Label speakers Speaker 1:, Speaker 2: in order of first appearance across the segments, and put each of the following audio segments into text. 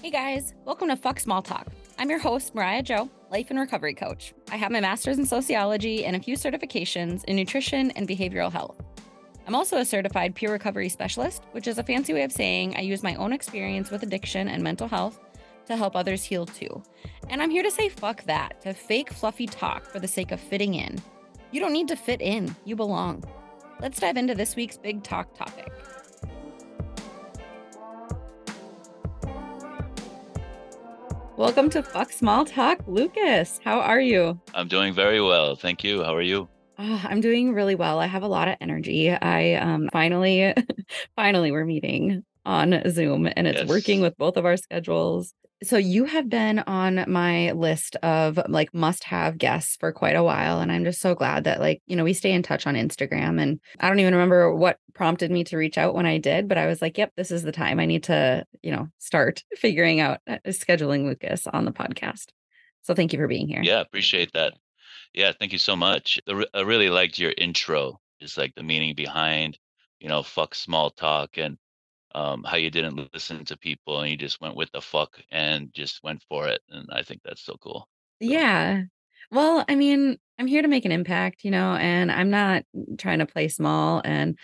Speaker 1: Hey guys, welcome to Fuck Small Talk. I'm your host, Mariah Jeau, life and recovery coach. I have my master's in sociology and a few certifications in nutrition and behavioral health. I'm also a certified peer recovery specialist, which is a fancy way of saying I use my own experience with addiction and mental health to help others heal too. And I'm here to say fuck that, to fake fluffy talk for the sake of fitting in. You don't need to fit in, you belong. Let's dive into this week's big talk topic. Welcome to Fuck Small Talk, Lukas. How are you?
Speaker 2: I'm doing very well. Thank you. How are you?
Speaker 1: Oh, I'm doing really well. I have a lot of energy. I um finally finally we're meeting on Zoom and it's
Speaker 2: Yes.
Speaker 1: working with both of our schedules. So you have been on my list of like must-have guests for quite a while and I'm just so glad that like, you know, we stay in touch on Instagram and I don't even remember what prompted me to reach out when I did, but I was like, yep, this is the time I need to, you know, start figuring out uh, scheduling Lukas on the podcast. So thank you for being here.
Speaker 2: Yeah, appreciate that. Yeah, thank you so much. I really liked your intro, just like the meaning behind, you know, fuck small talk and um, how you didn't listen to people and you just went with the fuck and just went for it. And I think that's so cool. So,
Speaker 1: Yeah. Well, I mean, I'm here to make an impact, you know, and I'm not trying to play small and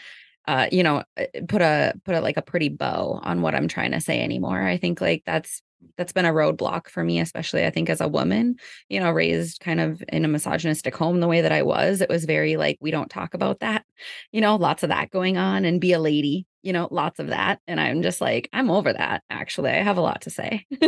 Speaker 1: uh, you know, uh, put a put a like a pretty bow on what I'm trying to say anymore. I think like that's that's been a roadblock for me, especially I think as a woman, you know, raised kind of in a misogynistic home the way that I was. It was very like we don't talk about that, you know, lots of that going on and be a lady, you know, lots of that. And I'm just like, I'm over that actually. I have a lot to say.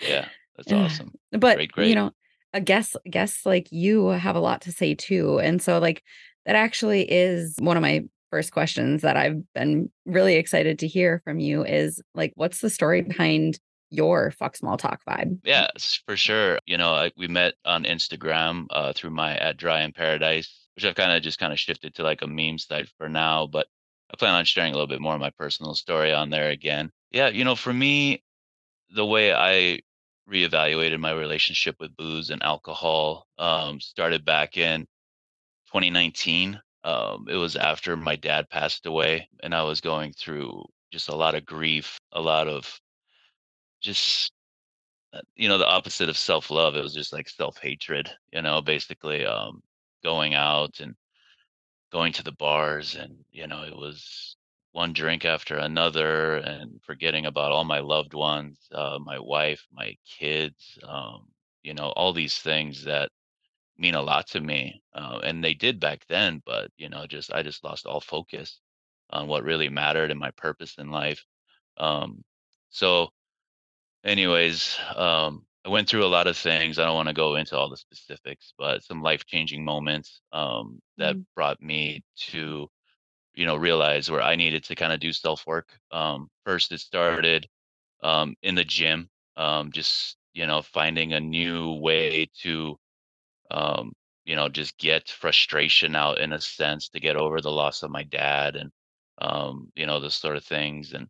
Speaker 2: yeah, that's awesome.
Speaker 1: but
Speaker 2: Great,
Speaker 1: you
Speaker 2: great.
Speaker 1: know a guest guests like you have a lot to say too and so like that actually is one of my first questions that i've been really excited to hear from you is like what's the story behind your fuck small talk vibe
Speaker 2: Yeah, for sure. You know, I, we met on Instagram uh, through my at Dry in Paradise, which I've kind of just kind of shifted to like a meme site for now. But I plan on sharing a little bit more of my personal story on there again. Yeah, you know, for me, the way I reevaluated my relationship with booze and alcohol um, started back in 2019. Um, it was after my dad passed away, and I was going through just a lot of grief, a lot of just uh, you know the opposite of self-love it was just like self-hatred you know basically um going out and going to the bars and you know it was one drink after another and forgetting about all my loved ones uh, my wife my kids um you know all these things that mean a lot to me uh, and they did back then but you know just i just lost all focus on what really mattered and my purpose in life um so anyways, um, I went through a lot of things. I don't want to go into all the specifics, but some life changing moments um, that
Speaker 1: Mhm.
Speaker 2: brought me to, you know, realize where I needed to kind of do self work. Um, first, it started um, in the gym, um, just, you know, finding a new way to, um, you know, just get frustration out in a sense to get over the loss of my dad and, um, you know, those sort of things. And,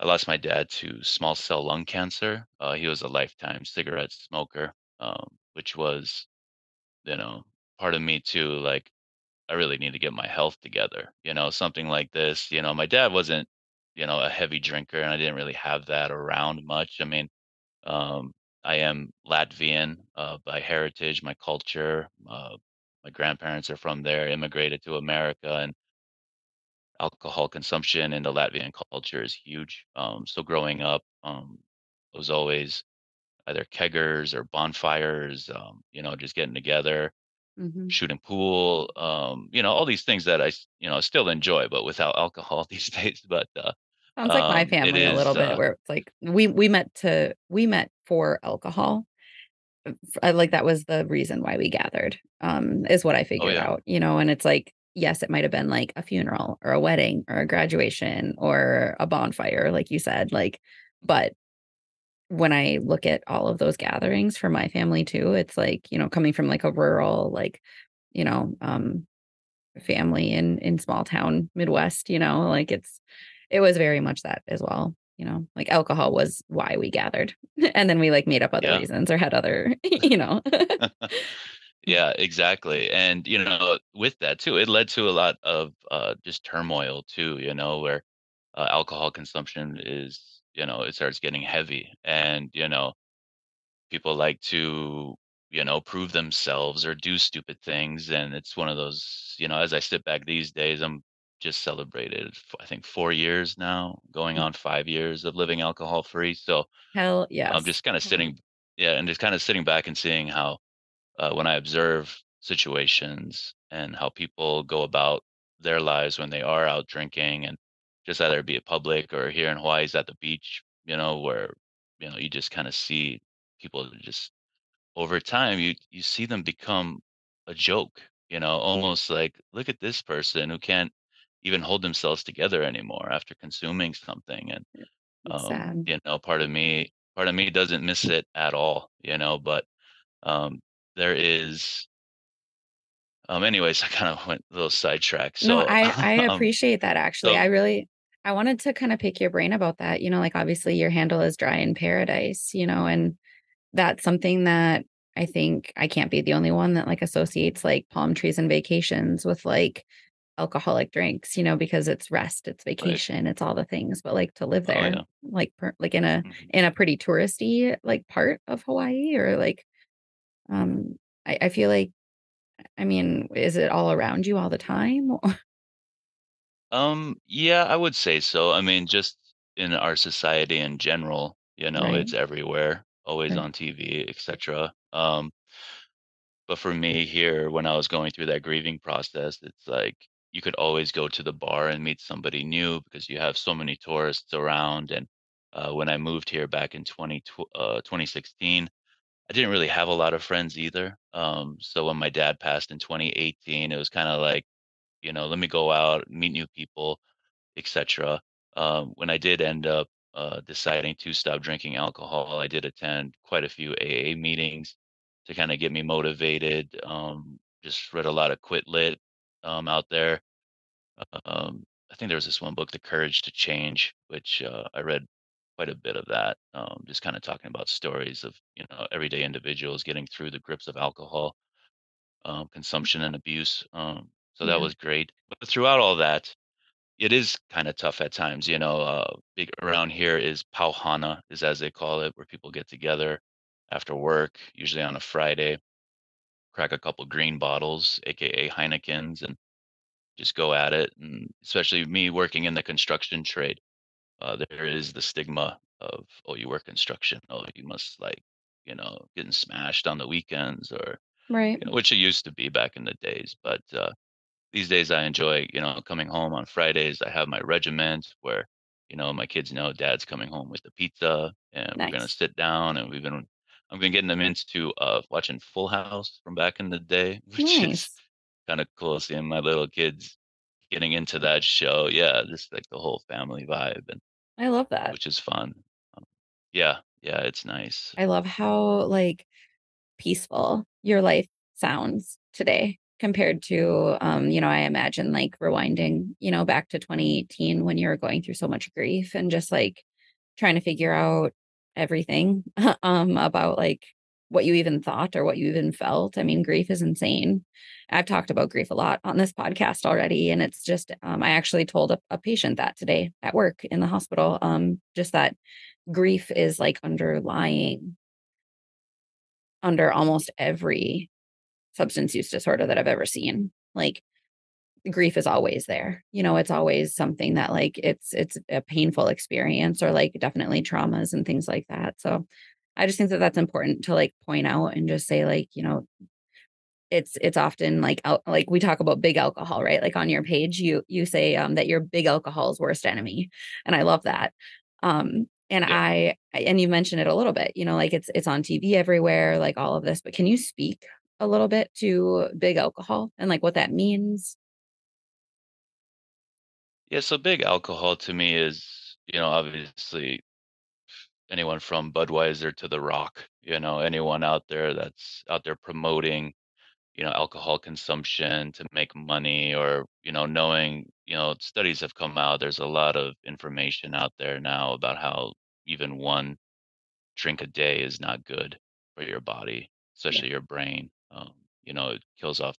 Speaker 2: I lost my dad to small cell lung cancer. Uh, he was a lifetime cigarette smoker, um, which was, you know, part of me too. Like, I really need to get my health together. You know, something like this. You know, my dad wasn't, you know, a heavy drinker, and I didn't really have that around much. I mean, um, I am Latvian uh, by heritage, my culture. Uh, my grandparents are from there, immigrated to America, and alcohol consumption in the Latvian culture is huge. Um, so growing up, um, it was always either keggers or bonfires, um, you know, just getting together,
Speaker 1: Mhm.
Speaker 2: shooting pool, um, you know, all these things that I, you know, still enjoy, but without alcohol these days. But uh,
Speaker 1: sounds like my
Speaker 2: um,
Speaker 1: family a little
Speaker 2: is,
Speaker 1: bit
Speaker 2: uh,
Speaker 1: where it's like we we met to we met for alcohol I, like that was the reason why we gathered, um, is what I
Speaker 2: oh
Speaker 1: figured
Speaker 2: yeah,
Speaker 1: out, you know, and it's like, yes, it might have been like a funeral or a wedding or a graduation or a bonfire, like you said, like, but when I look at all of those gatherings for my family too, it's like, you know, coming from like a rural, like, you know, um, family in in small town Midwest, you know, like it's it was very much that as well, you know, like alcohol was why we gathered. And then we like made up other
Speaker 2: yeah.
Speaker 1: reasons or had other, you know.
Speaker 2: Yeah, exactly. And, you know, with that too, it led to a lot of uh, just turmoil too, you know, where uh, alcohol consumption is you know, it starts getting heavy and, you know, people like to, you know, prove themselves or do stupid things, and it's one of those, you know, as I sit back these days, I'm just celebrated, I think 4 years now, going
Speaker 1: Mm.
Speaker 2: on 5 years of living alcohol free, so
Speaker 1: Hell
Speaker 2: yeah,
Speaker 1: I'm
Speaker 2: just kinda sitting yeah, and just kinda sitting back and seeing how, uh, when I observe situations and how people go about their lives when they are out drinking and just either be it public or here in Hawaii is at the beach, you know, where, you know, you just kinda see people just over time, you you see them become a joke, you know, almost like, "Look at this person who can't even hold themselves together anymore after consuming something," and, um, you know, part of me part of me doesn't miss it at all, you know, but, um, there is um, anyways, I kinda went a little sidetracked,
Speaker 1: No, I I
Speaker 2: um,
Speaker 1: appreciate that actually,
Speaker 2: so
Speaker 1: I really I wanted to kinda pick your brain about that, you know, like, obviously, your handle is Dry in Paradise, you know, and that's something that I think I can't be the only one that, like, associates, like, palm trees and vacations with, like, alcoholic drinks, you know, because it's rest, it's
Speaker 2: Right.
Speaker 1: vacation, it's all the things, but, like, to live
Speaker 2: Oh,
Speaker 1: there,
Speaker 2: yeah.
Speaker 1: like, per like, in a
Speaker 2: Mhm.
Speaker 1: in a pretty touristy, like, part of Hawaii or, like, um, I I feel like I mean, is it all around you all the time?
Speaker 2: Um, yeah, I would say so. I mean, just in our society in general, you know,
Speaker 1: Right.
Speaker 2: it's everywhere, always
Speaker 1: Right.
Speaker 2: on TV, etc Um but for me here, when I was going through that grieving process, it's like you could always go to the bar and meet somebody new because you have so many tourists around, and, uh, when I moved here back in twenty uh, 2016, I didn't really have a lot of friends either, um, so when my dad passed in 2018, it was kinda like, you know, "Let me go out, meet new people," etc. Um, when I did end up, uh, deciding to stop drinking alcohol, I did attend quite a few AA meetings to kinda get me motivated, um, just read a lot of Quit Lit, um, out there. Um, I think there was this one book, The Courage to Change, which, uh, I read quite a bit of that, um, just kinda talking about stories of, you know, everyday individuals getting through the grips of alcohol, um, consumption and abuse, um, so that
Speaker 1: Yeah.
Speaker 2: was great. But throughout all that, it is kinda tough at times, you know, uh, big around here is Pauhana, is as they call it, where people get together after work, usually on a Friday, crack a couple green bottles, AKA Heinekens, and just go at it, and especially me working in the construction trade, uh, there is the stigma of, "Oh, you work construction. Oh, you must, like, you know, getting smashed on the weekends," or,
Speaker 1: Right.
Speaker 2: you know, which it used to be back in the days, but, uh, these days I enjoy, you know, coming home on Fridays, I have my regiment where, you know, my kids know dad's coming home with the pizza, and we're gonna sit down, and we've been I've been getting them into, uh, watching Full House from back in the day, which is kinda cool seeing my little kids getting into that show, yeah, just, like, the whole family vibe, and
Speaker 1: I love that.
Speaker 2: which is fun. Um, yeah, yeah, it's nice.
Speaker 1: I love how, like, peaceful your life sounds today compared to, um, you know, I imagine, like, rewinding, you know, back to 2018 when you were going through so much grief and just, like, trying to figure out everything, um, about, like, what you even thought or what you even felt. I mean, grief is insane. I've talked about grief a lot on this podcast already, and it's just, um I actually told a a patient that today at work in the hospital, um, just that grief is, like, underlying under almost every substance use disorder that I've ever seen. Like, grief is always there, you know, it's always something that, like, it's it's a painful experience or, like, definitely traumas and things like that, so, I just think that that's important to, like, point out and just say, like, you know it's it's often, like, al like, we talk about big alcohol, right? Like, on your page, you you say, um, that you're big alcohol's worst enemy, and I love that. Um, and
Speaker 2: Yeah.
Speaker 1: I and you mentioned it a little bit, you know, like, it's it's on TV everywhere, like, all of this, but can you speak a little bit to big alcohol and, like, what that means?
Speaker 2: Yeah, so big alcohol to me is, you know, obviously anyone from Budweiser to The Rock, you know, anyone out there that's out there promoting, you know, alcohol consumption to make money or, you know, knowing, you know, studies have come out, there's a lot of information out there now about how even 1 drink a day is not good for your body,
Speaker 1: Yeah.
Speaker 2: especially your brain, um, you know, it kills off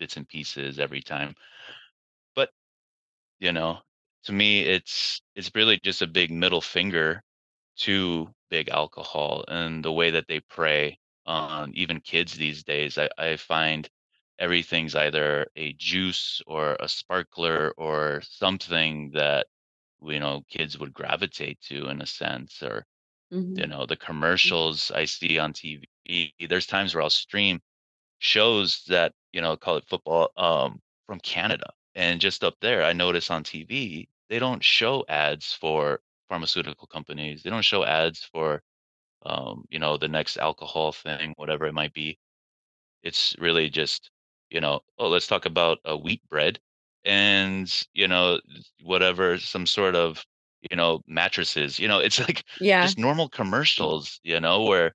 Speaker 2: bits and pieces every time. But, you know, to me, it's it's really just a big middle finger to big alcohol and the way that they prey on even kids these days. I, I find everything's either a juice or a sparkler or something that you know kids would gravitate to in a sense or you
Speaker 1: Mhm.
Speaker 2: know the commercials i see on tv there's times where i'll stream shows that you know call it football um from canada and just up there i notice on tv they don't show ads for pharmaceutical companies they don't show ads for um you know the next alcohol thing whatever it might be it's really just, you know, "Oh, let's talk about, a wheat bread and, you know, whatever, some sort of, you know, mattresses." You know, it's like
Speaker 1: Yeah,
Speaker 2: just normal commercials, you know, where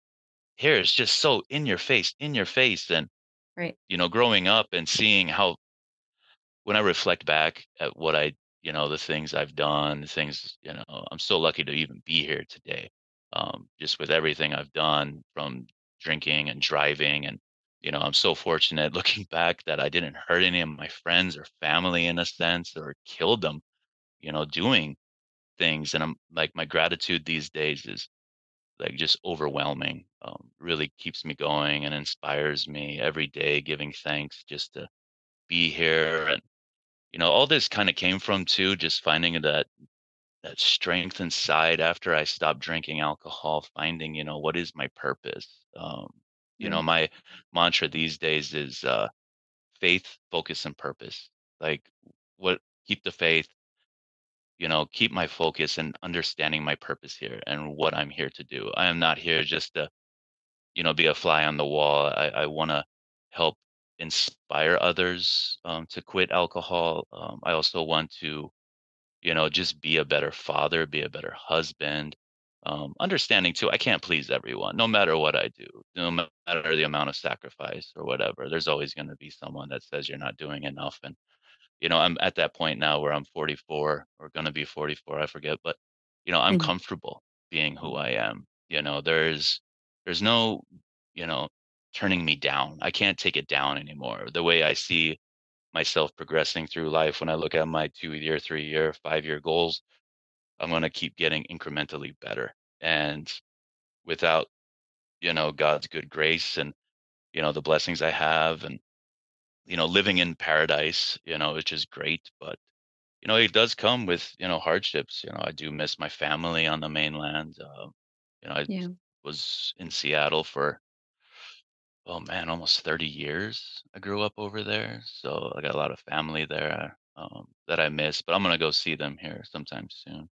Speaker 2: here it's just so in your face, in your face, and,
Speaker 1: right.
Speaker 2: you know, growing up and seeing how when I reflect back at what I you know, the things I've done, the things, you know, I'm so lucky to even be here today. Um, just with everything I've done from drinking and driving and you know, I'm so fortunate looking back that I didn't hurt any of my friends or family in a sense or killed them, you know, doing things. And I'm like my gratitude these days is like just overwhelming. Um, really keeps me going and inspires me every day, giving thanks just to be here and you know, all this kinda came from too, just finding that that strength inside after I stopped drinking alcohol, finding, you know, what is my purpose? Um, you know, my mantra these days is, uh, faith, focus, and purpose. Like, what keep the faith, you know, keep my focus and understanding my purpose here and what I'm here to do. I am not here just to, you know, be a fly on the wall. I I wanna help inspire others, um, to quit alcohol. Um, I also want to you know, just be a better father, be a better husband. Um, understanding too, I can't please everyone, no matter what I do, no matter the amount of sacrifice or whatever. There's always going to be someone that says you're not doing enough. And, you know, I'm at that point now where I'm 44 or going to be 44, I forget, but, you know, I'm
Speaker 1: Mhm.
Speaker 2: comfortable being who I am. You know, there's, there's no, you know, turning me down. I can't take it down anymore. The way I see myself progressing through life when I look at my 2 year, 3 year, 5 year goals, I'm gonna keep getting incrementally better. And without, you know, God's good grace and, you know, the blessings I have and, you know, living in paradise, you know, which is great, but, you know, it does come with, you know, hardships. You know, I do miss my family on the mainland. Um, you know, I
Speaker 1: Yeah.
Speaker 2: was in Seattle for Oh man, almost 30 years I grew up over there, so I got a lot of family there, um, that I miss, but I'm gonna go see them here sometime soon.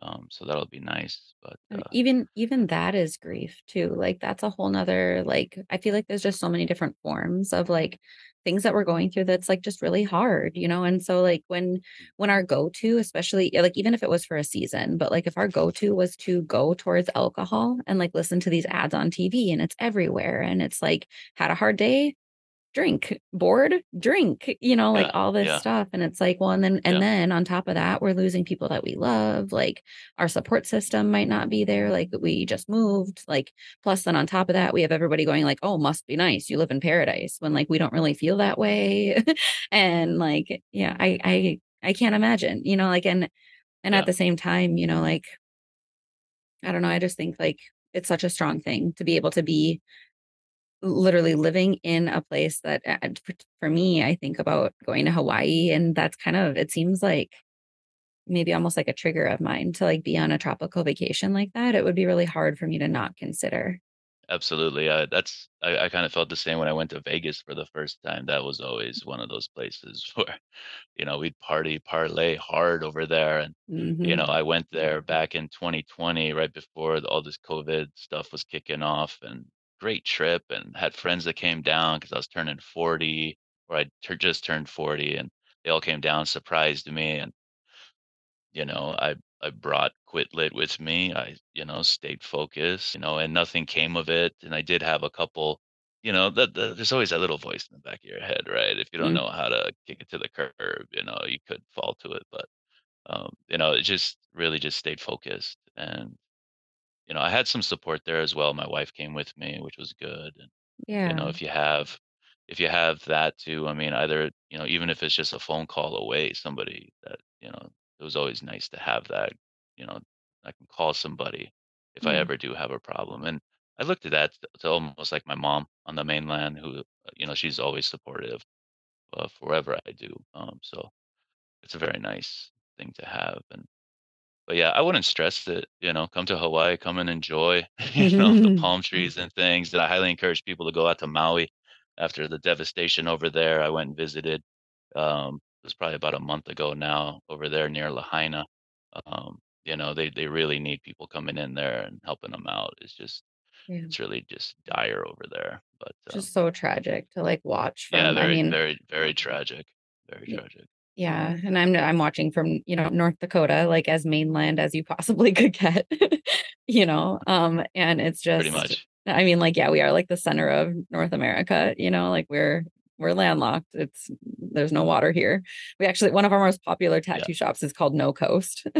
Speaker 2: Um, so that'll be nice, but,
Speaker 1: And
Speaker 2: uh
Speaker 1: even even that is grief too. Like that's a whole nother like I feel like there's just so many different forms of like things that we're going through that's like just really hard, you know? And so like when when our go-to, especially like even if it was for a season, but like if our go-to was to go towards alcohol and like listen to these ads on TV and it's everywhere and it's like had a hard day, drink, bored, drink, you know, like
Speaker 2: yeah,
Speaker 1: all this
Speaker 2: yeah,
Speaker 1: stuff. And it's like, well, and then and
Speaker 2: yeah,
Speaker 1: then on top of that, we're losing people that we love. Like our support system might not be there. Like we just moved. Like plus then on top of that, we have everybody going like, oh, must be nice. You live in paradise when like we don't really feel that way. and like, yeah, I I I can't imagine, you know, like and and at the same time, you know, like I don't know, I just think like it's such a strong thing to be able to be literally living in a place that for me, I think about going to Hawaii, and that's kind of it seems like maybe almost like a trigger of mine to, like, be on a tropical vacation like that. It would be really hard for me to not consider.
Speaker 2: absolutely, uh, that's I I kinda felt the same when I went to Vegas for the first time, that was always one of those places where, you know, we'd party, parlay hard over there, and, you know,
Speaker 1: Mhm.
Speaker 2: I went there back in 2020 right before the all this COVID stuff was kicking off, and great trip, and had friends that came down because I was turning 40, or I just turned 40, and they all came down, surprised me, and, you know, I I brought Quit Lit with me, I, you know, stayed focused, you know, and nothing came of it, and I did have a couple you know, the the there's always that little voice in the back of your head, right? If you don't
Speaker 1: Mm,
Speaker 2: know how to kick it to the curb, you know, you could fall to it, but um, you know, it just really just stayed focused. And, you know, I had some support there as well. My wife came with me, which was good. And, you know, if you have if you have that too, I mean, either, you know, even if it's just a phone call away, somebody that, you know, it was always nice to have that, you know, I can call somebody. if I ever do have a problem, and I looked at that t to almost like my mom on the mainland who, uh, you know, she's always supportive of whatever I do, um, so it's a very nice thing to have, and but yeah, I wouldn't stress it, you know, come to Hawaii, come and enjoy, you know, the palm trees and things, that I highly encourage people to go out to Maui after the devastation over there. I went and visited, um, it was probably about a month ago now over there near Lahaina. Um, you know, they they really need people coming in there and helping them out. It's just
Speaker 1: Yeah.
Speaker 2: it's really just dire over there, but, um
Speaker 1: Just so tragic to, like, watch
Speaker 2: Yeah,
Speaker 1: from I
Speaker 2: very,
Speaker 1: mean
Speaker 2: very, very tragic. Very tragic.
Speaker 1: Yeah, and I'm I'm watching from, you know, North Dakota, like, as mainland as you possibly could get, you know, um, and it's
Speaker 2: Pretty
Speaker 1: just
Speaker 2: much.
Speaker 1: I mean, like, yeah, we are, like, the center of North America, you know, like, we're we're landlocked, it's there's no water here. We actually one of our most popular
Speaker 2: Yeah.
Speaker 1: tattoo shops is called No Coast.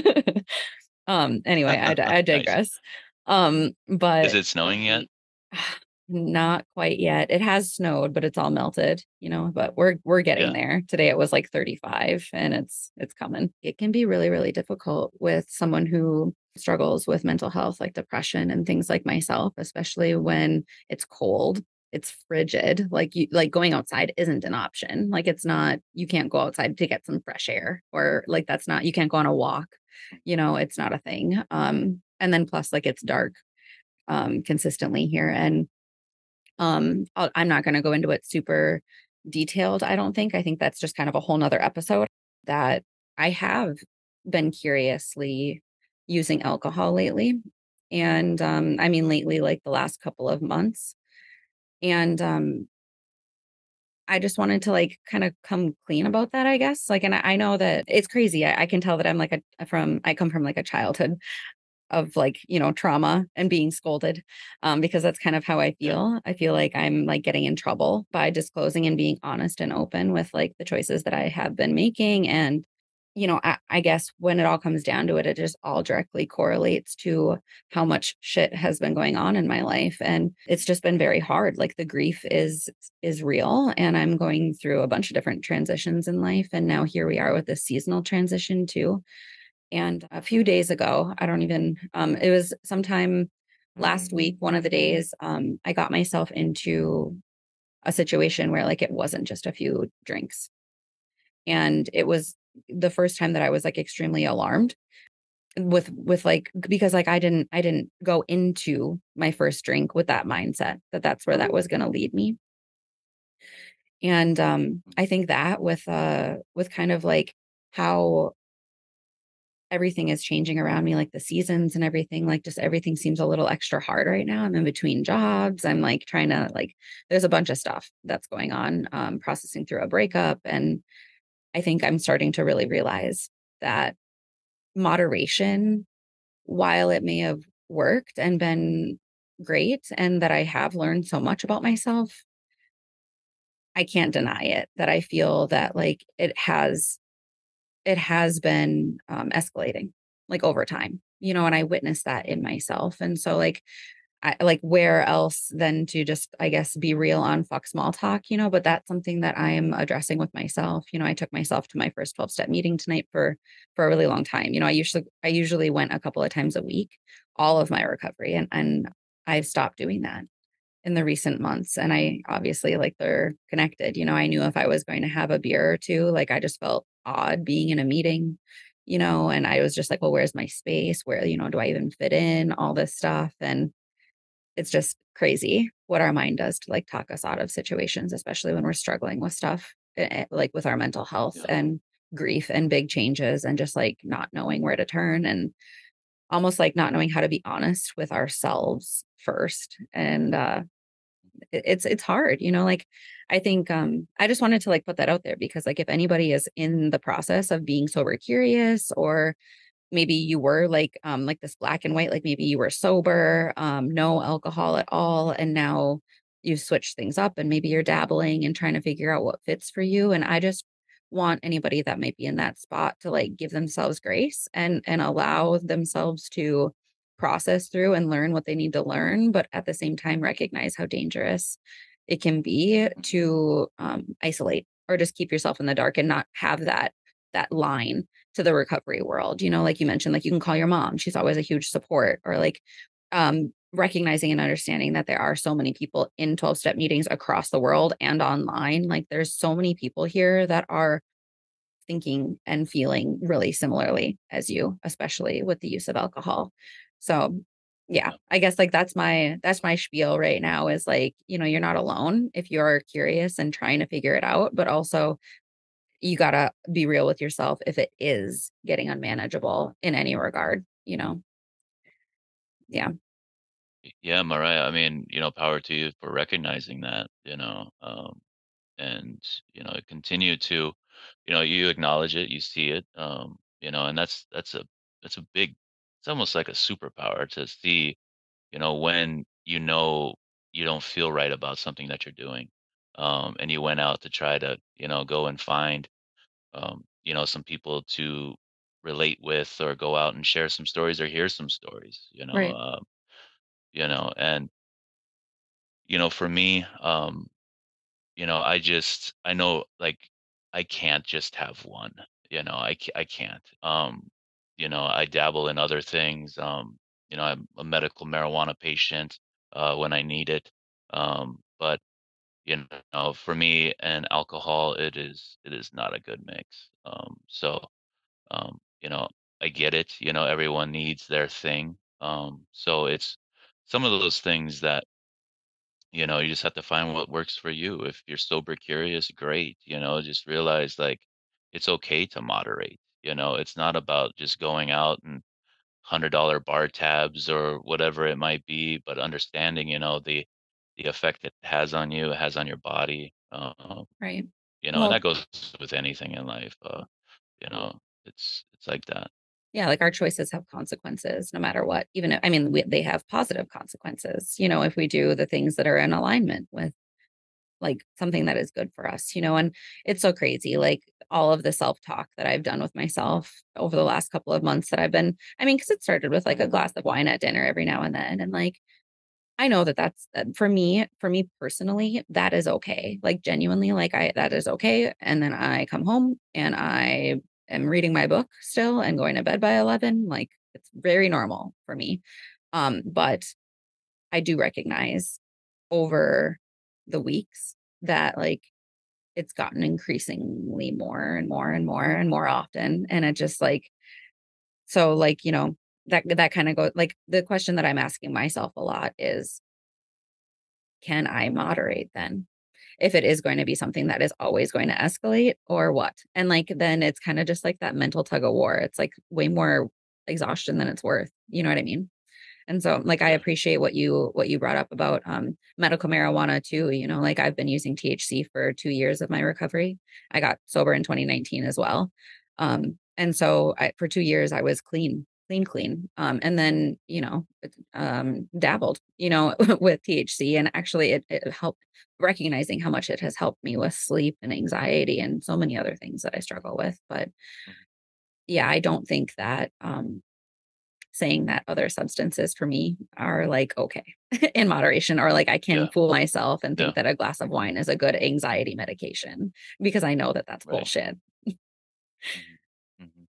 Speaker 1: Um, anyway, I I
Speaker 2: Nice.
Speaker 1: digress. Um, but Is
Speaker 2: it snowing yet?
Speaker 1: not quite yet. It has snowed, but it's all melted, you know, but we're we're getting
Speaker 2: Yeah.
Speaker 1: there. Today it was, like, 35 and it's it's coming. It can be really, really difficult with someone who struggles with mental health, like depression and things like myself, especially when it's cold, it's frigid, like, you like, going outside isn't an option, like, it's not you can't go outside to get some fresh air or, like, that's not you can't go on a walk, you know, it's not a thing, um, and then plus, like, it's dark, um, consistently here, and, um, I'll I'm not gonna go into it super detailed, I don't think, I think that's just kind of a whole 'nother episode that I have been curiously using alcohol lately, and, um, I mean, lately, like, the last couple of months, and, um I just wanted to, like, kinda come clean about that, I guess, like, and I I know that it's crazy, I I can tell that I'm, like, a from I come from, like, a childhood of, like, you know, trauma and being scolded, um, because that's kind of how I feel. I feel like I'm, like, getting in trouble by disclosing and being honest and open with, like, the choices that I have been making, and, you know, I I guess when it all comes down to it, it just all directly correlates to how much shit has been going on in my life, and it's just been very hard, like, the grief is is real, and I'm going through a bunch of different transitions in life, and now here we are with this seasonal transition too, and a few days ago, I don't even um, it was sometime last week, one of the days, um, I got myself into a situation where, like, it wasn't just a few drinks. And it was the first time that I was, like, extremely alarmed with with, like because, like, I didn't I didn't go into my first drink with that mindset, that that's where that was gonna lead me. And, um, I think that with, uh with kind of, like, how everything is changing around me, like, the seasons and everything, like, just everything seems a little extra hard right now, I'm in between jobs, I'm, like, trying to, like there's a bunch of stuff that's going on, um, processing through a breakup, and I think I'm starting to really realize that moderation, while it may have worked and been great, and that I have learned so much about myself I can't deny it, that I feel that, like, it has it has been, um, escalating, like, over time, you know, and I witnessed that in myself, and so, like, I like, where else than to just, I guess, be real on fuck small talk, you know, but that's something that I'm addressing with myself, you know, I took myself to my first twelve-step meeting tonight for for a really long time, you know, I usually I usually went a couple of times a week, all of my recovery, and and I've stopped doing that in the recent months, and I obviously, like, they're connected, you know, I knew if I was going to have a beer or 2, like, I just felt odd being in a meeting, you know, and I was just like, "Well, where's my space? Where you know, do I even fit in?" All this stuff, and it's just crazy what our mind does to, like, talk us out of situations, especially when we're struggling with stuff, eh eh, like, with our mental health
Speaker 2: Yeah.
Speaker 1: and grief and big changes and just, like, not knowing where to turn and almost, like, not knowing how to be honest with ourselves first, and, uh, it's it's hard, you know, like, I think, um I just wanted to, like, put that out there because, like, if anybody is in the process of being sober curious or maybe you were, like, um, like, this black and white, like, maybe you were sober, um, no alcohol at all, and now you switched things up and maybe you're dabbling and trying to figure out what fits for you, and I just want anybody that might be in that spot to, like, give themselves grace and and allow themselves to process through and learn what they need to learn, but at the same time, recognize how dangerous it can be to, um, isolate or just keep yourself in the dark and not have that that line to the recovery world, you know, like you mentioned, like, you can call your mom, she's always a huge support, or, like um, recognizing and understanding that there are so many people in 12-step meetings across the world and online, like, there's so many people here that are thinking and feeling really similarly as you, especially with the use of alcohol. So, yeah. I guess, like, that's my that's my spiel right now is, like, you know, you're not alone if you're curious and trying to figure it out, but also you gotta be real with yourself if it is getting unmanageable in any regard, you know? Yeah.
Speaker 2: Yeah, Mariah, I mean, you know, power to you for recognizing that, you know, um, and, you know, continue to you know, you acknowledge it, you see it, um, you know, and that's that's a that's a big it's almost like a superpower to see, you know, when you know you don't feel right about something that you're doing, um, and you went out to try to, you know, go and find, um, you know, some people to relate with or go out and share some stories or hear some stories, you know,
Speaker 1: Right.
Speaker 2: um, you know, and you know, for me, um, you know, I just I know, like, I can't just have one, you know, I ca I can't, um, you know, I dabble in other things, um, you know, I'm a medical marijuana patient, uh, when I need it, um, but, you know, for me and alcohol, it is it is not a good mix, um, so, um, you know, I get it, you know, everyone needs their thing, um, so it's some of those things that you know, you just have to find what works for you. If you're sober curious, great. You know, just realize like it's okay to moderate. You know, it's not about just going out and hundred dollar bar tabs or whatever it might be, but understanding, you know, the the effect it has on you, it has on your body. Um,
Speaker 1: Right.
Speaker 2: you know, and that goes with anything in life. Uh, you know, it's it's like that.
Speaker 1: Yeah, like, our choices have consequences no matter what, even if I mean, we they have positive consequences, you know, if we do the things that are in alignment with, like, something that is good for us, you know, and it's so crazy, like, all of the self-talk that I've done with myself over the last couple of months that I've been I mean, 'cause it started with, like, a glass of wine at dinner every now and then, and, like, I know that that's for me for me personally, that is okay, like, genuinely, like, I that is okay, and then I come home and I am reading my book still and going to bed by 11, like, it's very normal for me, um, but I do recognize over the weeks that, like, it's gotten increasingly more and more and more and more often, and it just, like so, like, you know, that that kinda go like, the question that I'm asking myself a lot is can I moderate then? If it is going to be something that is always going to escalate or what? And, like, then it's kinda just like that mental tug of war, it's, like, way more exhaustion than it's worth, you know what I mean? And so, like, I appreciate what you what you brought up about, um, medical marijuana too, you know, like, I've been using THC for 2 years of my recovery. I got sober in 2019 as well, um, and so I for 2 years, I was clean, clean, clean, um, and then, you know, um, dabbled, you know, with THC, and actually it it helped recognizing how much it has helped me with sleep and anxiety and so many other things that I struggle with, but
Speaker 2: Mhm.
Speaker 1: yeah, I don't think that, um, saying that other substances for me are, like, okay in moderation or, like, I can
Speaker 2: Yeah.
Speaker 1: fool myself and
Speaker 2: Yeah.
Speaker 1: think that a glass of wine is a good anxiety medication because I know that that's
Speaker 2: Right.
Speaker 1: bullshit.
Speaker 2: Mhm. Mhm.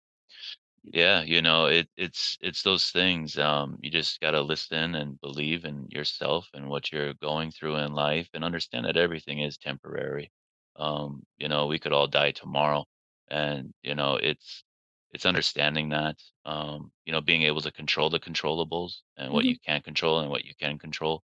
Speaker 2: Yeah, you know, it it's it's those things, um, you just gotta listen and believe in yourself and what you're going through in life and understand that everything is temporary. Um, you know, we could all die tomorrow, and, you know, it's it's understanding that, um, you know, being able to control the controllables and what you
Speaker 1: Mhm.
Speaker 2: can't control and what you can control.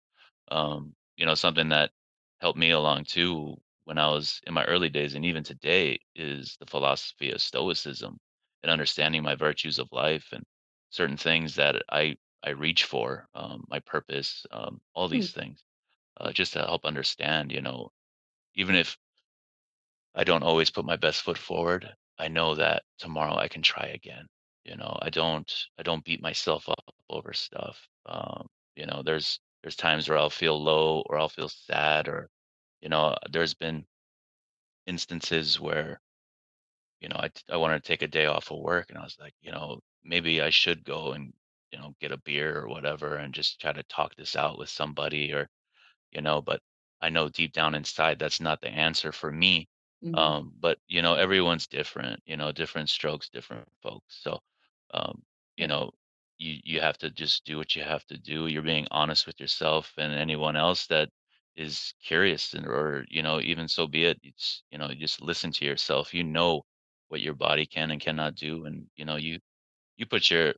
Speaker 2: Um, you know, something that helped me along too when I was in my early days and even today is the philosophy of stoicism and understanding my virtues of life and certain things that I I reach for, um, my purpose, um, all
Speaker 1: Hmm.
Speaker 2: these things, uh, just to help understand, you know, even if I don't always put my best foot forward, I know that tomorrow I can try again, you know, I don't I don't beat myself up over stuff, um, you know, there's there's times where I'll feel low or I'll feel sad or, you know, there's been instances where you know, I I wanted to take a day off of work, and I was like, you know, maybe I should go and, you know, get a beer or whatever and just try to talk this out with somebody or, you know, but I know deep down inside that's not the answer for me.
Speaker 1: Mhm.
Speaker 2: Um, but, you know, everyone's different, you know, different strokes, different folks. So, um, you know, you you have to just do what you have to do. You're being honest with yourself and anyone else that is curious and or, you know, even so be it. It's, you know, you just listen to yourself. You know what your body can and cannot do. And, you know, you you put your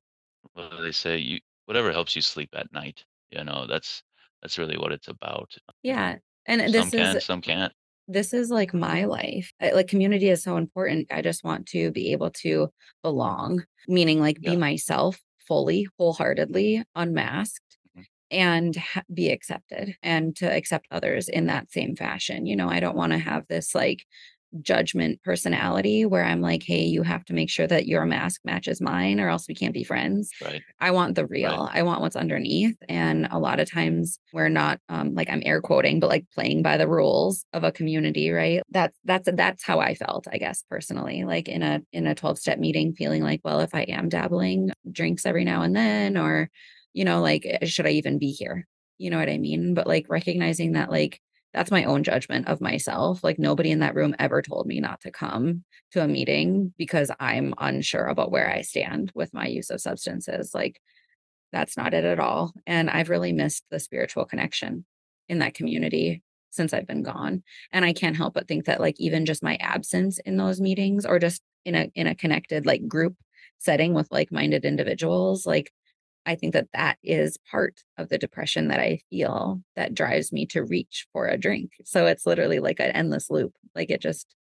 Speaker 2: what do they say? You whatever helps you sleep at night. You know, that's that's really what it's about.
Speaker 1: Yeah, and
Speaker 2: some
Speaker 1: this is
Speaker 2: can, some can't.
Speaker 1: This is like my life. Like community is so important. I just want to be able to belong, meaning like be myself fully, wholeheartedly, unmasked
Speaker 2: Mhm.
Speaker 1: and ha- be accepted and to accept others in that same fashion. You know, I don't want to have this like judgment personality where I'm like, hey, you have to make sure that your mask matches mine or else we can't be friends.
Speaker 2: Right.
Speaker 1: I want the
Speaker 2: Right.
Speaker 1: real. I want what's underneath. And a lot of times we're not um like I'm air quoting, but like playing by the rules of a community, right? That's that's that's how I felt, I guess, personally. Like in a in a 12-step meeting, feeling like, well, if I am dabbling drinks every now and then, or, you know, like eh, should I even be here? You know what I mean? But like recognizing that like that's my own judgment of myself. Like nobody in that room ever told me not to come to a meeting because I'm unsure about where I stand with my use of substances. Like that's not it at all. And I've really missed the spiritual connection in that community since I've been gone. And I can't help but think that like even just my absence in those meetings or just in a in a connected like group setting with like-minded individuals, like I think that that is part of the depression that I feel that drives me to reach for a drink. So it's literally like an endless loop. Like it just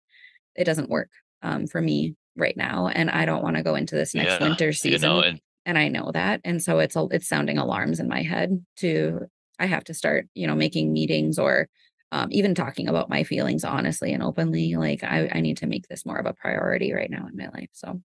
Speaker 1: it doesn't work um, for me right now, and I don't want to go into this next
Speaker 2: Yeah.
Speaker 1: winter
Speaker 2: You know,
Speaker 1: season,
Speaker 2: and
Speaker 1: and I know that, and so it's it's sounding alarms in my head. To I have to start, you know, making meetings or um, even talking about my feelings honestly and openly. Like I, I need to make this more of a priority right now in my life. So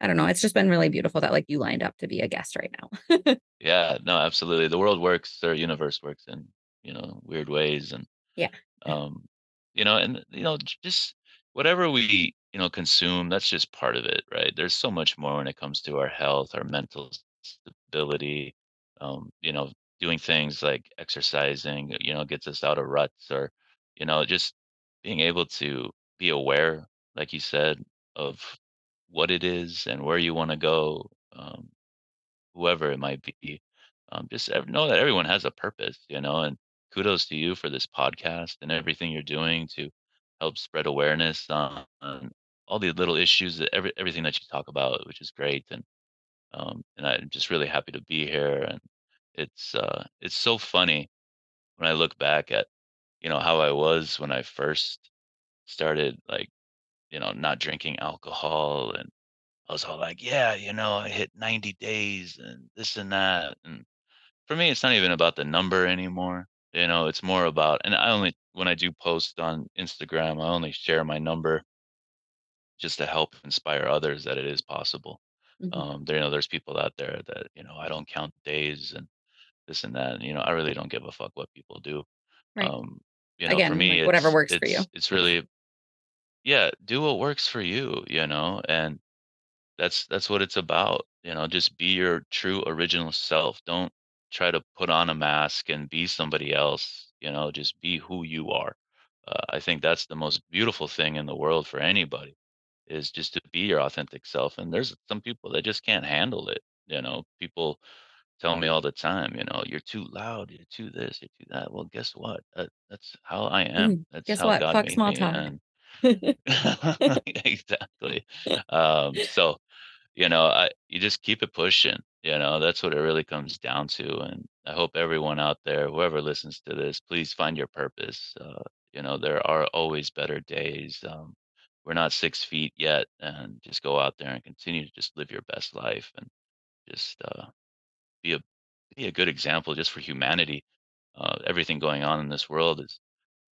Speaker 1: I don't know. It's just been really beautiful that like you lined up to be a guest right now.
Speaker 2: yeah, no, absolutely. The world works or universe works in, you know, weird ways and
Speaker 1: Yeah.
Speaker 2: um, you know, and you know, just whatever we, you know, consume, that's just part of it, right? There's so much more when it comes to our health, our mental stability, um, you know, doing things like exercising, you know, gets us out of ruts or, you know, just being able to be aware, like you said, of what it is and where you want to go. Um, whoever it might be. Um, just know that everyone has a purpose, you know, and kudos to you for this podcast and everything you're doing to help spread awareness on, on all the little issues that every, everything that you talk about, which is great. And, um, and I'm just really happy to be here. And it's, uh, it's so funny when I look back at, you know, how I was when I first started like, you know, not drinking alcohol and I was all like, yeah, you know, I hit 90 days and this and that. And for me, it's not even about the number anymore. You know, it's more about, and I only, when I do post on Instagram, I only share my number just to help inspire others that it is possible.
Speaker 1: Mhm.
Speaker 2: Um, there, you know, there's people out there that, you know, I don't count days and this and that. And, you know, I really don't give a fuck what people do.
Speaker 1: Right.
Speaker 2: Um, you know, for me,
Speaker 1: like whatever works for you.
Speaker 2: it's really, yeah, do what works for you, you know, and that's that's what it's about, you know, just be your true original self. Don't try to put on a mask and be somebody else, you know, just be who you are. Uh, I think that's the most beautiful thing in the world for anybody is just to be your authentic self. And there's some people that just can't handle it. You know, people tell me all the time, you know, you're too loud, you're too this, you're too that. Well, guess what? That, that's how I am.
Speaker 1: Mhm.
Speaker 2: That's
Speaker 1: Guess
Speaker 2: how
Speaker 1: what?
Speaker 2: God
Speaker 1: Fuck
Speaker 2: made
Speaker 1: small
Speaker 2: me.
Speaker 1: talk.
Speaker 2: And exactly. Um, so you know, I you just keep it pushing, you know, that's what it really comes down to, and I hope everyone out there, whoever listens to this, please find your purpose, uh, you know, there are always better days, um, we're not 6 feet yet, and just go out there and continue to just live your best life and just, uh, be a be a good example just for humanity. Uh, everything going on in this world is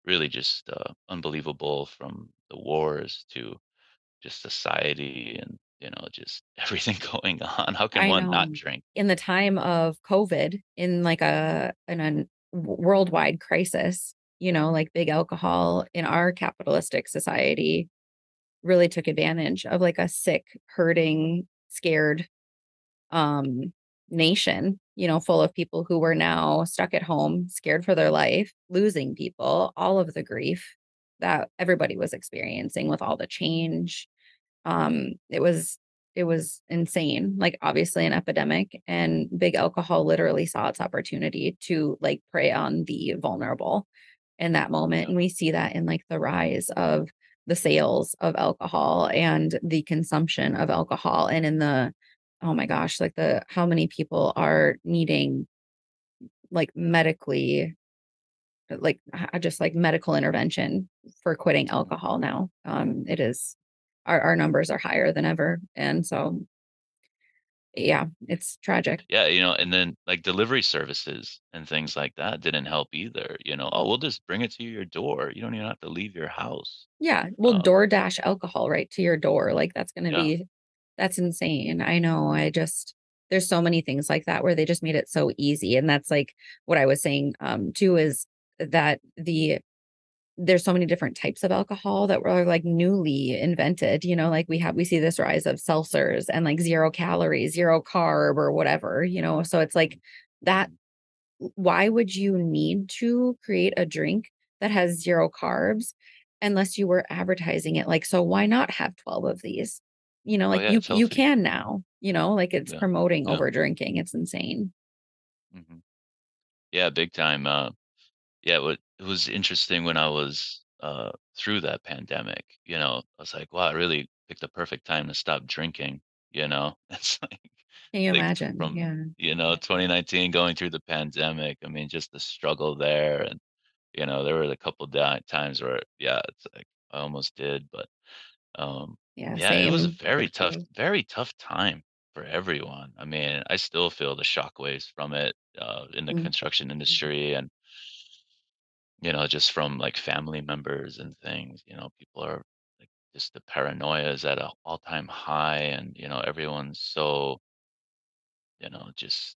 Speaker 2: really just, uh, unbelievable from the wars to just society and, you know, just everything going on. How can
Speaker 1: I
Speaker 2: one not drink?
Speaker 1: In the time of COVID, in like a in a worldwide crisis, you know, like big alcohol in our capitalistic society really took advantage of like a sick, hurting, scared um nation, you know, full of people who were now stuck at home, scared for their life, losing people, all of the grief that everybody was experiencing with all the change. Um it was it was insane, like, obviously an epidemic, and big alcohol literally saw its opportunity to, like, prey on the vulnerable in that moment, and we see that in, like, the rise of the sales of alcohol and the consumption of alcohol, and in the oh my gosh, like, the how many people are needing, like, medically uh, like, uh, just, like, medical intervention for quitting alcohol now, um, it is our our numbers are higher than ever, and so yeah, it's tragic.
Speaker 2: Yeah, you know, and then, like, delivery services and things like that didn't help either, you know, "Oh, we'll just bring it to your door, you don't even have to leave your house."
Speaker 1: Yeah, well,
Speaker 2: Um
Speaker 1: DoorDash alcohol right to your door, like, that's gonna
Speaker 2: Yeah.
Speaker 1: be that's insane, I know, I just there's so many things like that where they just made it so easy, and that's, like, what I was saying, um, too, is that the there's so many different types of alcohol that were, like, newly invented, you know, like, we have we see this rise of seltzers and, like, 0 calories, 0 carb or whatever, you know, so it's like that why would you need to create a drink that has 0 carbs unless you were advertising it, like, so why not have 12 of these? You know,
Speaker 2: Oh,
Speaker 1: like,
Speaker 2: yeah,
Speaker 1: you you can now, you know, like, it's
Speaker 2: Yeah,
Speaker 1: promoting over drinking, it's insane.
Speaker 2: Mhm. Yeah, big time, uh, yeah, what it was interesting when I was, uh, through that pandemic, you know, I was like, "Wow, I really picked the perfect time to stop drinking," you know? It's like
Speaker 1: Can you
Speaker 2: like,
Speaker 1: imagine?
Speaker 2: from,
Speaker 1: Yeah.
Speaker 2: you know, 2019 going through the pandemic, I mean, just the struggle there, and, you know, there were a couple di times where, yeah, it's like, I almost did, but, um,
Speaker 1: Yeah,
Speaker 2: yeah, it was a very tough very tough time for everyone, I mean, I still feel the shockwaves from it, uh, in the
Speaker 1: Mm.
Speaker 2: construction industry and you know, just from, like, family members and things, you know, people are, like just the paranoia is at a all-time high and, you know, everyone's so you know, just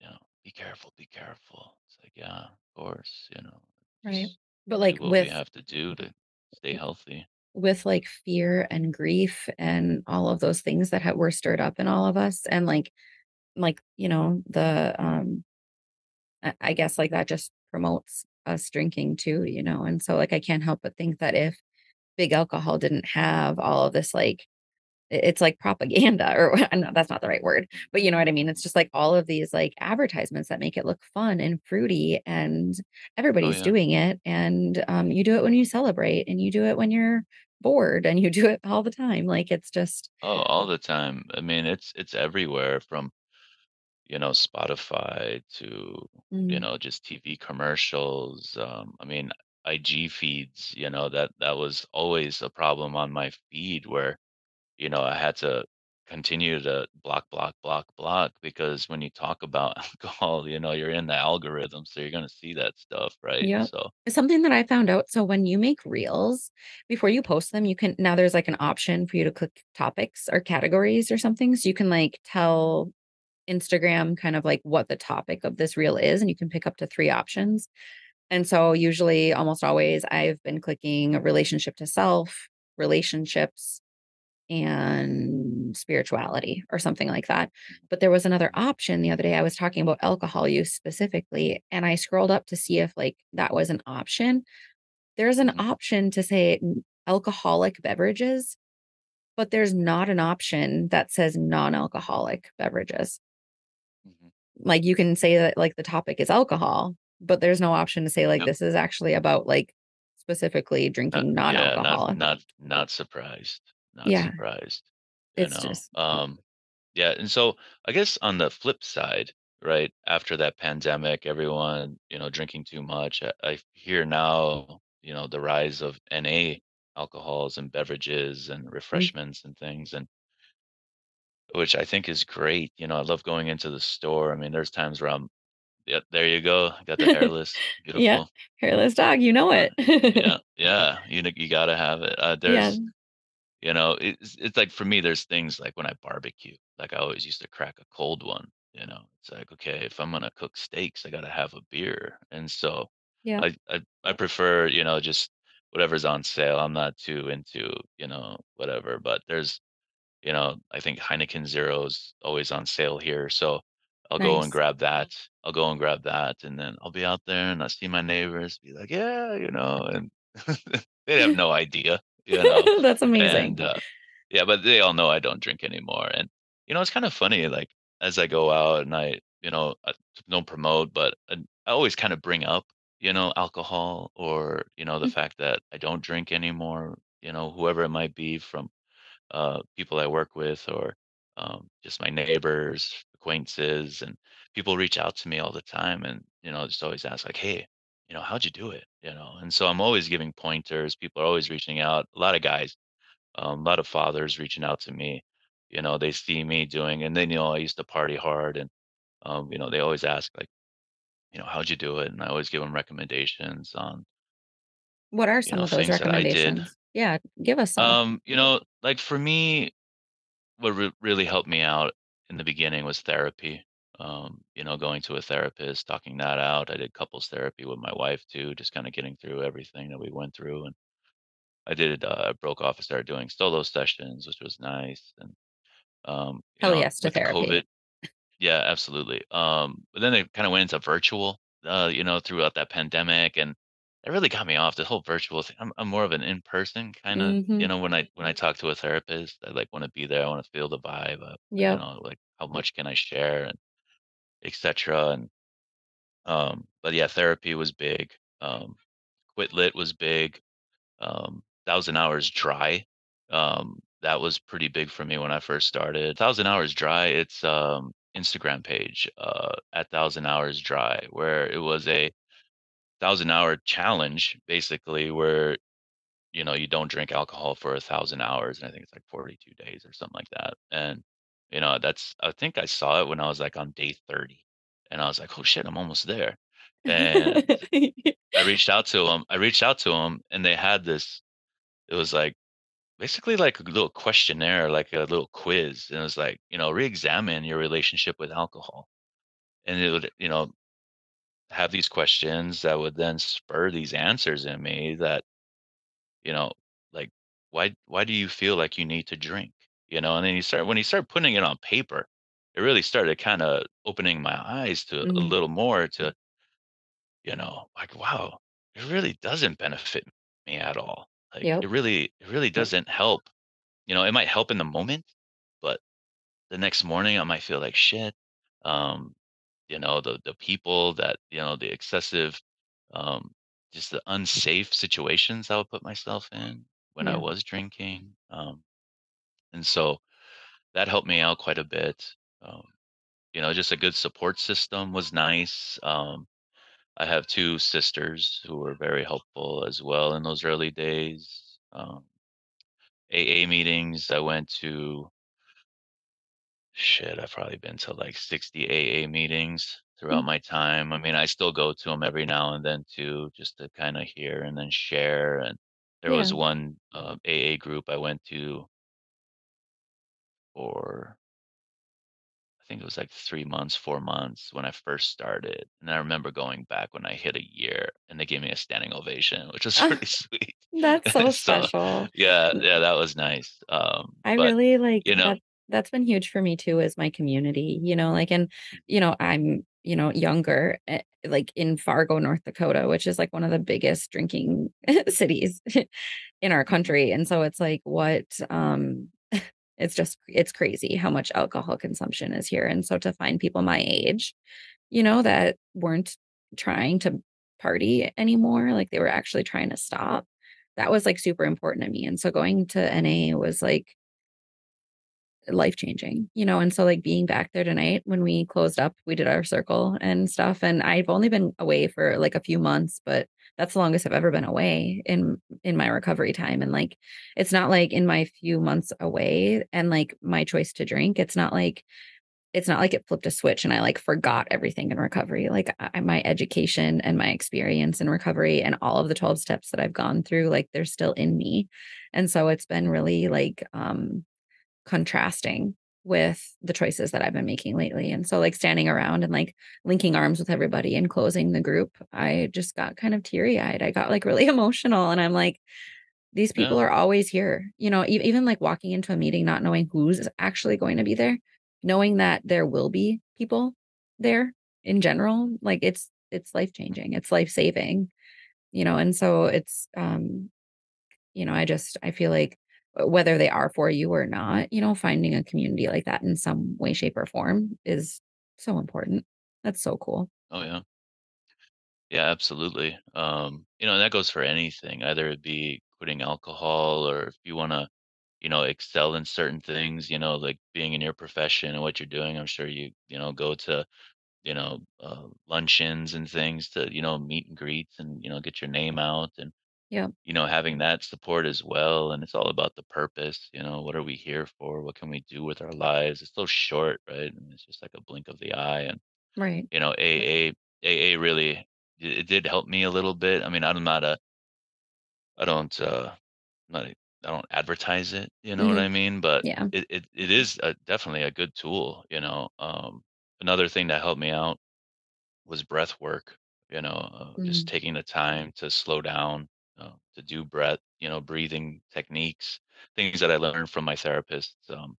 Speaker 2: you know, "Be careful, be careful." It's like, "Yeah, of course," you know,
Speaker 1: Right, but, like,
Speaker 2: what we have to do to stay healthy.
Speaker 1: With, like, fear and grief and all of those things that ha were stirred up in all of us, and, like like, you know, the, um I guess, like, that just promotes us drinking too, you know, and so, like, I can't help but think that if big alcohol didn't have all of this, like it's like propaganda or no, that's not the right word, but you know what I mean? It's just, like, all of these, like, advertisements that make it look fun and fruity, and
Speaker 2: Oh,
Speaker 1: everybody's
Speaker 2: yeah.
Speaker 1: doing it, and, um, you do it when you celebrate, and you do it when you're bored, and you do it all the time, like, it's just
Speaker 2: Oh, all the time, I mean, it's it's everywhere from, you know, Spotify to, you
Speaker 1: Mm.
Speaker 2: know, just TV commercials, um, I mean, IG feeds, you know, that that was always a problem on my feed where, you know, I had to continue to block, block, block, block because when you talk about alcohol, you know, you're in the algorithm, so you're gonna see that stuff, right?
Speaker 1: Yep.
Speaker 2: So
Speaker 1: Something that I found out so when you make reels, before you post them, you can now there's, like, an option for you to click topics or categories or something, so you can, like, tell Instagram kind of, like, what the topic of this reel is, and you can pick up to 3 options, and so usually, almost always, I've been clicking relationship to self, relationships, and spirituality or something like that, but there was another option the other day, I was talking about alcohol use specifically, and I scrolled up to see if, like, that was an option. There's an
Speaker 2: Mhm.
Speaker 1: option to say alcoholic beverages, but there's not an option that says non-alcoholic beverages.
Speaker 2: Mhm.
Speaker 1: Like, you can say that, like, the topic is alcohol, but there's no option to say, like,
Speaker 2: Yep.
Speaker 1: this is actually about, like, specifically drinking
Speaker 2: yeah, not not not surprised, not
Speaker 1: Yeah.
Speaker 2: surprised, you
Speaker 1: It's
Speaker 2: know?
Speaker 1: just
Speaker 2: Um, yeah, and so, I guess on the flip side, right, after that pandemic, everyone, you know, drinking too much, I I hear now, you know, the rise of NA alcohols and beverages and
Speaker 1: Mm.
Speaker 2: refreshments and things, and which I think is great, you know, I love going into the store, I mean, there's times where I'm yeah, there you go, got the hairless, beautiful, Yeah,
Speaker 1: hairless dog, you know it.
Speaker 2: yeah, yeah, you you gotta have it, uh,
Speaker 1: Yeah.
Speaker 2: You know, it's it's like, for me, there's things like when I barbecue, like, I always used to crack a cold one, you know? It's like, "Okay, if I'm gonna cook steaks, I gotta have a beer," and so,
Speaker 1: Yeah.
Speaker 2: I I I prefer, you know, just whatever's on sale, I'm not too into, you know, whatever, but there's you know, I think Heineken 0's always on sale here, so I'll go and
Speaker 1: Nice.
Speaker 2: grab that I'll go and grab that, and then I'll be out there, and I see my neighbors be like, "Yeah," you know, and they have no idea, you know,
Speaker 1: That's
Speaker 2: and,
Speaker 1: amazing.
Speaker 2: uh Yeah, but they all know I don't drink anymore, and, you know, it's kinda funny, like, as I go out and I, you know, I don't promote, but, uh, I always kinda bring up, you know, alcohol or, you know, the
Speaker 1: Mm.
Speaker 2: fact that I don't drink anymore, you know, whoever it might be from, uh, people I work with or, um, just my neighbors, acquaintances, and people reach out to me all the time and, you know, just always ask like, "Hey, you know, how'd you do it?" You know, and so I'm always giving pointers, people are always reaching out, a lot of guys, um, a lot of fathers reaching out to me, you know, they see me doing and then you know I used to party hard and, um, you know, they always ask like, you know, "How'd you do it?" And I always give them recommendations on,
Speaker 1: What are
Speaker 2: you
Speaker 1: some
Speaker 2: know,
Speaker 1: of those
Speaker 2: things that I did.
Speaker 1: recommendations? Yeah, give us some.
Speaker 2: Um, you know, like for me, what re- really helped me out in the beginning was therapy. Um, you know, going to a therapist, talking that out. I did couples therapy with my wife too, just kind of getting through everything that we went through. And I did, uh, I broke off and started doing solo sessions, which was nice. And, um, you
Speaker 1: Hell
Speaker 2: know,
Speaker 1: yes to therapy.
Speaker 2: COVID, yeah, absolutely. Um, but then it kind of went into virtual, uh, you know, throughout that pandemic, and it really got me off the whole virtual thing. I'm, I'm more of an in-person kind of, you
Speaker 1: Mhm.
Speaker 2: know, when I when I talk to a therapist, I like want to be there. I want to feel the vibe. You
Speaker 1: Yep.
Speaker 2: know, like how much can I share and etc. And um, but yeah, therapy was big. Um, Quit Lit was big. Um, Thousand Hours Dry. Um, that was pretty big for me when I first started. Thousand Hours Dry, it's um Instagram page, uh, at Thousand Hours Dry, where it was a thousand hour challenge, basically, where you know you don't drink alcohol for a thousand hours, and I think it's like 42 days or something like that. And you know, that's I think I saw it when I was like on day 30, and I was like, oh shit, I'm almost there. And I reached out to them. I reached out to them, and they had this. It was like Basically like a little questionnaire, like a little quiz, and it was like, you know, re-examine your relationship with alcohol." And it would, you know, have these questions that would then spur these answers in me that, you know, like, "Why why do you feel like you need to drink?" You know, and then you start when you start putting it on paper, it really started kinda opening my eyes to a
Speaker 1: Mm,
Speaker 2: little more to, you know, like, wow, it really doesn't benefit me at all. Like,
Speaker 1: yep.
Speaker 2: it really it really doesn't help. You know, it might help in the moment, but the next morning I might feel like shit. Um, you know, the the people that, you know, the excessive um just the unsafe situations I would put myself in when I was drinking. Um, and so that helped me out quite a bit. Um, you know, just a good support system was nice. Um, I have two sisters who were very helpful as well in those early days. Um, AA meetings I went to Shit, I've probably been to like 60 AA meetings throughout my time. I mean, I still go to them every now and then too, just to kind of hear and then share. And there was one uh, AA group I went to for, I think it was like three months, four months when I first started. And I remember going back when I hit a year and they gave me a standing ovation, which was pretty sweet.
Speaker 1: that's so
Speaker 2: so,
Speaker 1: special.
Speaker 2: yeah, yeah, that was nice. Um,
Speaker 1: I
Speaker 2: but,
Speaker 1: really like
Speaker 2: you know,
Speaker 1: that that's been huge for me too is my community, you know, like and you know, I'm, you know, younger, eh, like in Fargo, North Dakota, which is like one of the biggest drinking cities in our country. And so it's like what um it's just it's crazy how much alcohol consumption is here. And so to find people my age, you know, that weren't trying to party anymore, like they were actually trying to stop. That was like super important to me. And so going to NA was like life changing, you know, and so, like, being back there tonight when we closed up, we did our circle and stuff, and I've only been away for, like, a few months, but that's the longest I've ever been away in in my recovery time, and, like, it's not like in my few months away and, like, my choice to drink, it's not like it's not like it flipped a switch and I, like, forgot everything in recovery, like, I my education and my experience in recovery and all of the 12 steps that I've gone through, like, they're still in me, and so it's been really, like, um contrasting with the choices that I've been making lately. And so like standing around and like linking arms with everybody and closing the group, I just got kind of teary-eyed. I got like really emotional and I'm like, these people
Speaker 2: yeah,
Speaker 1: are always here. You know, e- even like walking into a meeting, not knowing who's actually going to be there, knowing that there will be people there in general, like it's it's life changing. It's life saving, you know, and so it's um, you know, I just I feel like whether they are for you or not, you know, finding a community like that in some way, shape, or form is so important. That's so cool.
Speaker 2: Oh, yeah. Yeah, absolutely. Um, you know, that goes for anything, either it be quitting alcohol or if you wanna, you know, excel in certain things, you know, like being in your profession and what you're doing, I'm sure you, you know, go to, you know, uh, luncheons and things to, you know, meet and greets and, you know, get your name out and,
Speaker 1: Yep.
Speaker 2: you know, having that support as well. And it's all about the purpose, you know, what are we here for? What can we do with our lives? It's so short, right? And it's just like a blink of the eye. And
Speaker 1: Right.
Speaker 2: you know, AA AA really it did help me a little bit. I mean, I'm not a I don't uh not a, I don't advertise it, you know what
Speaker 1: Mhm.
Speaker 2: I mean? But
Speaker 1: Yeah.
Speaker 2: it it, it is a, definitely a good tool, you know. Um another thing that helped me out was breath work, you know, uh, just
Speaker 1: Mhm.
Speaker 2: taking the time to slow down, uh, to do breath, you know, breathing techniques, things that I learned from my therapist, um,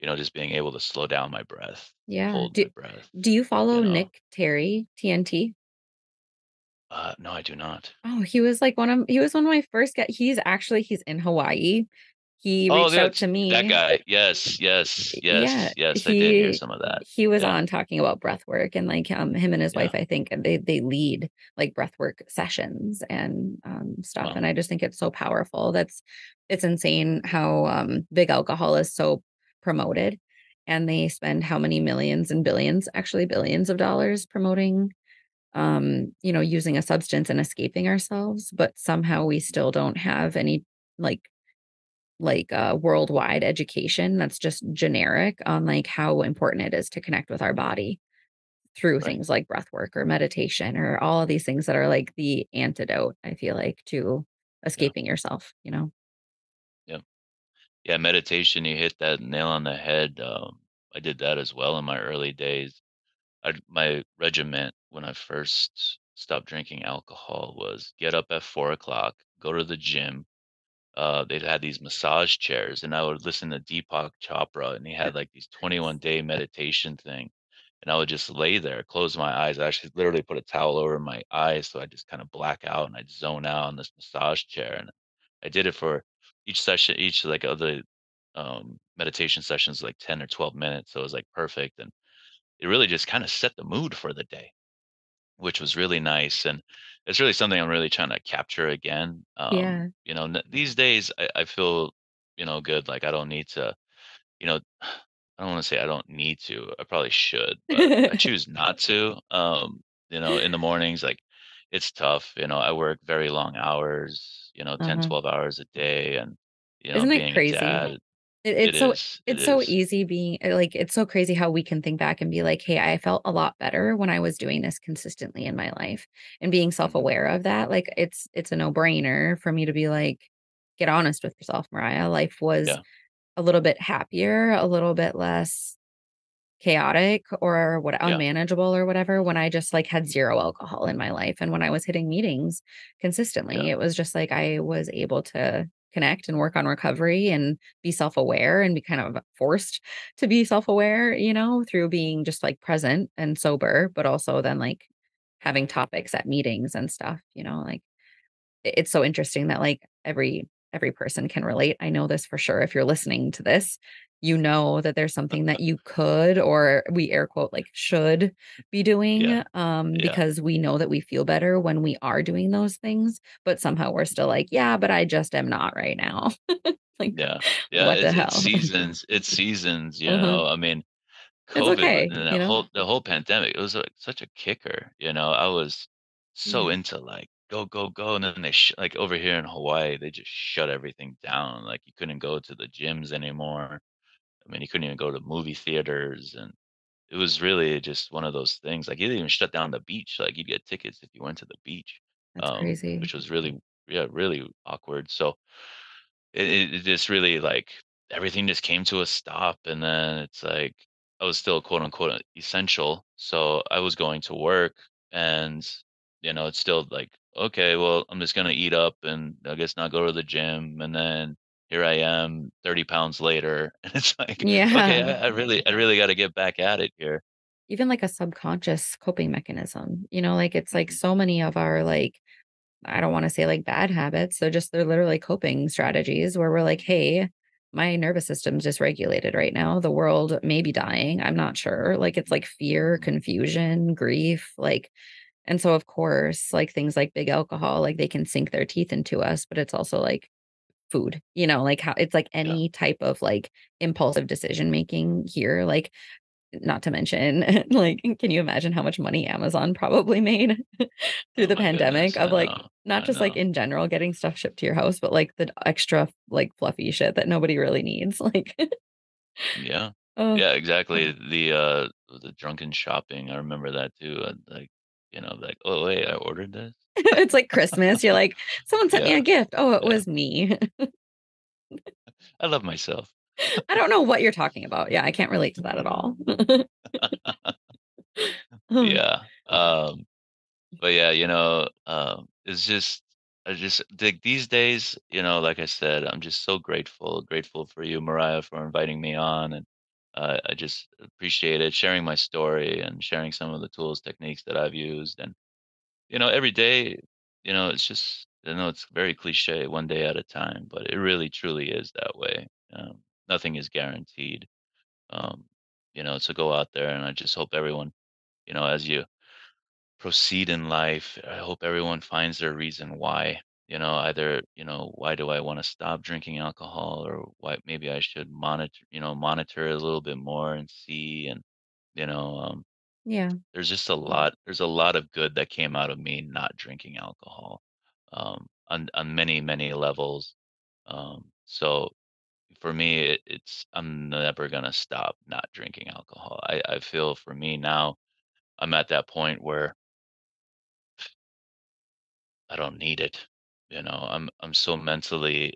Speaker 2: you know, just being able to slow down my breath,
Speaker 1: Yeah.
Speaker 2: hold
Speaker 1: Do
Speaker 2: my breath,
Speaker 1: do you
Speaker 2: you
Speaker 1: follow
Speaker 2: know.
Speaker 1: Nick Terry, TNT?
Speaker 2: Uh no, I do not.
Speaker 1: Oh, he was like one of he was one of my first get he's actually he's in Hawaii. He
Speaker 2: Oh,
Speaker 1: reached out to me.
Speaker 2: that guy. Yes, yes,
Speaker 1: Y yeah,
Speaker 2: yes, yes, I did hear some of that.
Speaker 1: he was
Speaker 2: Yeah,
Speaker 1: on talking about breath work and, like, um, him and his wife. I think, they they lead, like, breath work sessions and, um, stuff,
Speaker 2: Wow.
Speaker 1: and I just think it's so powerful. That's it's insane how, um, big alcohol is so promoted, and they spend how many millions and billions, actually billions of dollars promoting, um, you know, using a substance and escaping ourselves, but somehow we still don't have any, like like, uh, worldwide education that's just generic on, like, how important it is to connect with our body through
Speaker 2: Right.
Speaker 1: things like breath work or meditation or all of these things that are like the antidote, I feel like, to
Speaker 2: Yeah,
Speaker 1: escaping yourself, you know?
Speaker 2: yeah. Yeah, meditation, you hit that nail on the head. Um, I did that as well in my early days. I my regiment when I first stopped drinking alcohol was get up at four o'clock, go to the gym. Uh, they'd had these massage chairs, and I would listen to Deepak Chopra, and he had like these 21 day meditation thing. And I would just lay there, close my eyes. I actually literally put a towel over my eyes so I just kind of black out and I'd zone out on this massage chair. And I did it for each session, each like other um, meditation sessions, like 10 or 12 minutes. So it was like perfect. And it really just kind of set the mood for the day, which was really nice. And it's really something I'm really trying to capture again. Um,
Speaker 1: Yeah.
Speaker 2: you know, n- these days I, I feel, you know, good. Like I don't need to you know, I don't wanna say I don't need to, I probably should, but I choose not to, um, you know, in the mornings, like, it's tough, you know, I work very long hours, you know, 10,
Speaker 1: Uh-huh.
Speaker 2: 12 hours a day, and, you know,
Speaker 1: Isn't
Speaker 2: being a
Speaker 1: crazy?
Speaker 2: dad
Speaker 1: It
Speaker 2: it
Speaker 1: it's so
Speaker 2: is, it
Speaker 1: it's so
Speaker 2: is.
Speaker 1: easy being uh, like, it's so crazy how we can think back and be like, "Hey, I felt a lot better when I was doing this consistently in my life," and being
Speaker 2: Mhm.
Speaker 1: self-aware of that, like, it's it's a no-brainer for me to be like, "Get honest with yourself, Mariah." Life was
Speaker 2: Yeah,
Speaker 1: a little bit happier, a little bit less chaotic or what
Speaker 2: yeah,
Speaker 1: unmanageable or whatever when I just, like, had 0 alcohol in my life, and when I was hitting meetings consistently,
Speaker 2: yeah,
Speaker 1: it was just like I was able to connect and work on recovery and be self-aware and be kind of forced to be self-aware, you know, through being just, like, present and sober, but also then, like, having topics at meetings and stuff, you know, like it's so interesting that like every every person can relate. I know this for sure. If you're listening to this, you know that there's something that you could or we air quote like should be
Speaker 2: yeah,
Speaker 1: doing um
Speaker 2: yeah,
Speaker 1: because we know that we feel better when we are doing those things, but somehow we're still like, yeah, but I just am not right now. like
Speaker 2: yeah, yeah,
Speaker 1: what the
Speaker 2: it's it's seasons, it's seasons, you
Speaker 1: uh-huh.
Speaker 2: know, I mean
Speaker 1: It's
Speaker 2: COVID
Speaker 1: okay,
Speaker 2: and
Speaker 1: you know?
Speaker 2: whole the whole pandemic, it was, like, such a kicker, you know, I was so
Speaker 1: Yeah.
Speaker 2: into, like, "Go, go, go," and then they sh like, over here in Hawaii, they just shut everything down, like, you couldn't go to the gyms anymore. I mean, you couldn't even go to movie theaters, and it was really just one of those things, like, they even shut down the beach, like, you'd get tickets if you went to the beach,
Speaker 1: That's
Speaker 2: um,
Speaker 1: crazy.
Speaker 2: which was really yeah, really awkward, so it it just really, like everything just came to a stop, and then it's like, I was still, quote, unquote, "essential," so I was going to work, and, you know, it's still like, "Okay, well, I'm just gonna eat up and I guess not go to the gym," and then here I am 30 pounds later, and it's like, "Okay,
Speaker 1: Yeah.
Speaker 2: I I really I really gotta get back at it here."
Speaker 1: Even like a subconscious coping mechanism, you know, like it's like
Speaker 2: Mhm.
Speaker 1: so many of our like I don't wanna say, like, bad habits, they're just they're literally coping strategies where we're like, "Hey, my nervous system's dysregulated right now, the world may be dying, I'm not sure." Like, it's like fear, confusion, grief, like and so, of course, like, things like big alcohol, like, they can sink their teeth into us, but it's also like food, you know, like how it's like
Speaker 2: Yeah.
Speaker 1: any type of, like, impulsive decision making here, like, not to mention, like, can you imagine how much money Amazon probably made through
Speaker 2: Oh
Speaker 1: the pandemic
Speaker 2: goodness,
Speaker 1: of, like, not
Speaker 2: I
Speaker 1: just, like, in general getting stuff shipped to your house, but, like, the extra, like, fluffy shit that nobody really needs, like
Speaker 2: Yeah.
Speaker 1: Oh.
Speaker 2: Yeah, exactly, the, uh the drunken shopping, I remember that too, like, you know, like, "Oh, wait, I ordered this?"
Speaker 1: It's like Christmas, you're like, "Someone sent me a gift." "Oh, it
Speaker 2: yeah.
Speaker 1: was me."
Speaker 2: I love myself.
Speaker 1: I don't know what you're talking about, yeah, I can't relate to that at all.
Speaker 2: Yeah, um, but yeah, you know, um, it's just I just think these days, you know, like I said, I'm just so grateful, grateful for you, Mariah, for inviting me on, and, uh, I just appreciate it, sharing my story and sharing some of the tools, techniques that I've used, and, you know, every day, you know, it's just I know it's very cliche, one day at a time, but it really truly is that way, um, nothing is guaranteed, um, you know, so go out there, and I just hope everyone, you know, as you proceed in life, I hope everyone finds their reason why. You know, either, you know, why do I want to stop drinking alcohol or why maybe I should monitor, you know, monitor a little bit more and see and, you know, um,
Speaker 1: Yeah.
Speaker 2: there's just a lot there's a lot of good that came out of me not drinking alcohol um on on many many levels. Um so for me it, it's I'm never to stop not drinking alcohol. I I feel for me now I'm at that point where I don't need it. You know, I'm I'm so mentally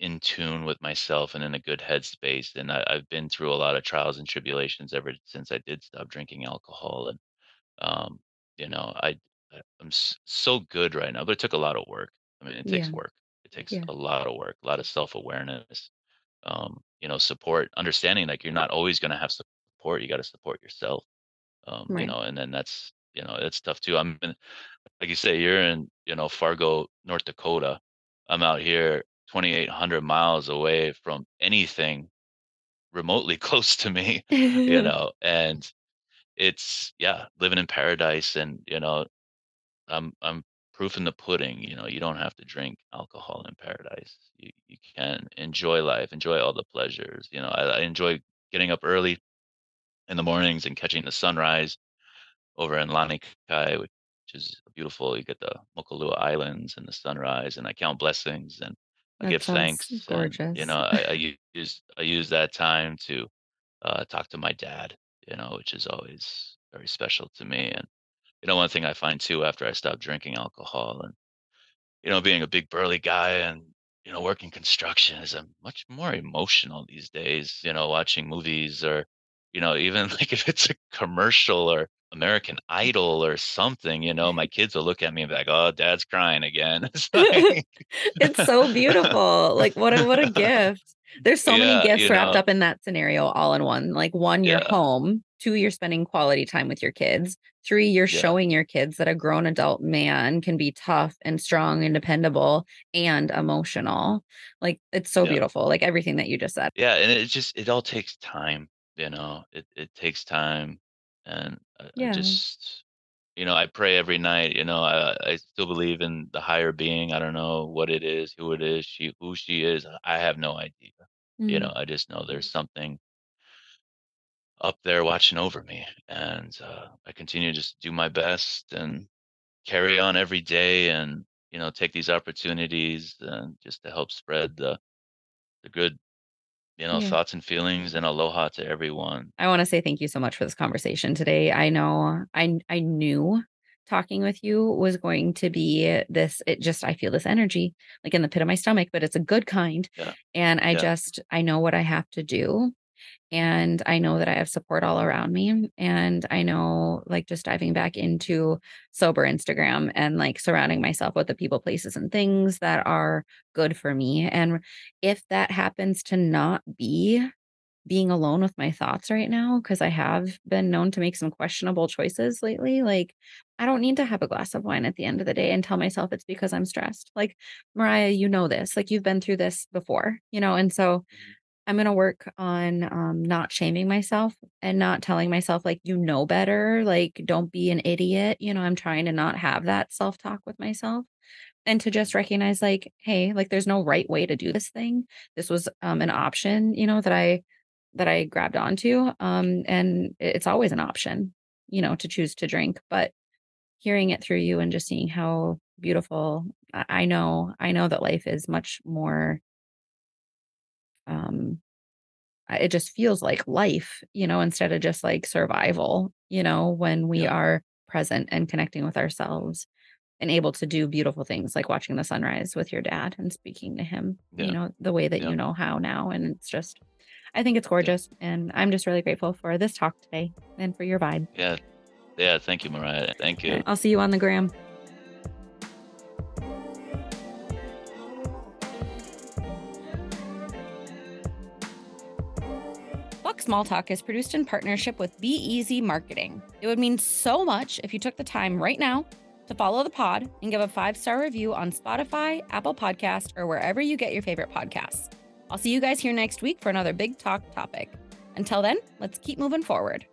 Speaker 2: in tune with myself and in a good headspace, and I, I've been through a lot of trials and tribulations ever since I did stop drinking alcohol, and um, you know, I I'm so good right now, but it took a lot of work. I mean, it takes
Speaker 1: Yeah.
Speaker 2: work. It takes
Speaker 1: Yeah.
Speaker 2: a lot of work, a lot of self awareness, um, you know, support, understanding like you're not always going to have support. You got to support yourself, um, you know, and then that's you know, it's tough too. I'm in like you say, you're in, you know, Fargo, North Dakota. I'm out here 2,800 miles away from anything remotely close to me, you know, and it's yeah, living in paradise and, you know, I'm I'm proof in the pudding, you know, you don't have to drink alcohol in paradise. You you can enjoy life, enjoy all the pleasures, you know. I, I enjoy getting up early in the mornings and catching the sunrise over in Lanikai, which is beautiful. You get the Mokulua Islands and the sunrise, and I count blessings and I
Speaker 1: That
Speaker 2: give thanks. And you
Speaker 1: gorgeous.
Speaker 2: know, I, use I use that time to uh, talk to my dad. You know, which is always very special to me. And you know, one thing I find too after I stopped drinking alcohol and you know, being a big burly guy and you know, working construction is I'm much more emotional these days, you know, watching movies or, you know, even like if it's a commercial or American Idol or something, you know, my kids will look at me and be like, "Oh, dad's crying again." It's like
Speaker 1: It's so beautiful, like, what a what a gift. There's so many gifts wrapped
Speaker 2: know,
Speaker 1: up in that scenario all in one, like, 1, you're
Speaker 2: yeah,
Speaker 1: home, 2, you're spending quality time with your kids, 3, you're
Speaker 2: yeah,
Speaker 1: showing your kids that a grown adult man can be tough and strong and dependable and emotional. Like, it's so
Speaker 2: yeah.
Speaker 1: beautiful, like, everything that you just said.
Speaker 2: Yeah, and it just it all takes time, you know? It it takes time, and I I
Speaker 1: Yeah.
Speaker 2: just you know, I pray every night, you know, I I still believe in the higher being, I don't know what it is, who it is, she who she is, I have no idea, you
Speaker 1: Mm,
Speaker 2: know, I just know there's something up there watching over me, and, uh, I continue to just do my best and carry on every day and, you know, take these opportunities and just to help spread the the good, you know,
Speaker 1: yeah.
Speaker 2: thoughts and feelings and aloha to everyone.
Speaker 1: I wanna say thank you so much for this conversation today. I know I I knew talking with you was going to be this it just I feel this energy, like, in the pit of my stomach, but it's a good kind,
Speaker 2: Yeah,
Speaker 1: and I
Speaker 2: yeah,
Speaker 1: just I know what I have to do, and I know that I have support all around me, and I know, like, just diving back into sober Instagram and, like, surrounding myself with the people, places, and things that are good for me, and if that happens to not be being alone with my thoughts right now because I have been known to make some questionable choices lately. Like, I don't need to have a glass of wine at the end of the day and tell myself it's because I'm stressed. Like, Mariah, you know this. Like, you've been through this before, you know, and so mm-hmm. I'm going to work on um, not shaming myself and not telling myself, like, you know better. Like, don't be an idiot. You know, I'm trying to not have that self talk with myself and to just recognize, like, hey, like, there's no right way to do this thing. This was um, an option, you know, that I that I grabbed onto. Um, and it's always an option, you know, to choose to drink. But hearing it through you and just seeing how beautiful I know, I know that life is much more um it just feels like life, you know, instead of just like survival, you know, when we
Speaker 2: Yeah.
Speaker 1: are present and connecting with ourselves and able to do beautiful things like watching the sunrise with your dad and speaking to him, you know, the way that
Speaker 2: Yeah.
Speaker 1: you know how now. And it's just, I think it's
Speaker 2: Yeah.
Speaker 1: gorgeous. And I'm just really grateful for this talk today and for your vibe.
Speaker 2: Yeah. Yeah. Thank you, Mariah. Thank you.
Speaker 1: I'll see you on the gram. Small Talk is produced in partnership with Be Easy Marketing. It would mean so much if you took the time right now to follow the pod and give a five star review on Spotify, Apple Podcast, or wherever you get your favorite podcasts. I'll see you guys here next week for another big talk topic. Until then, let's keep moving forward.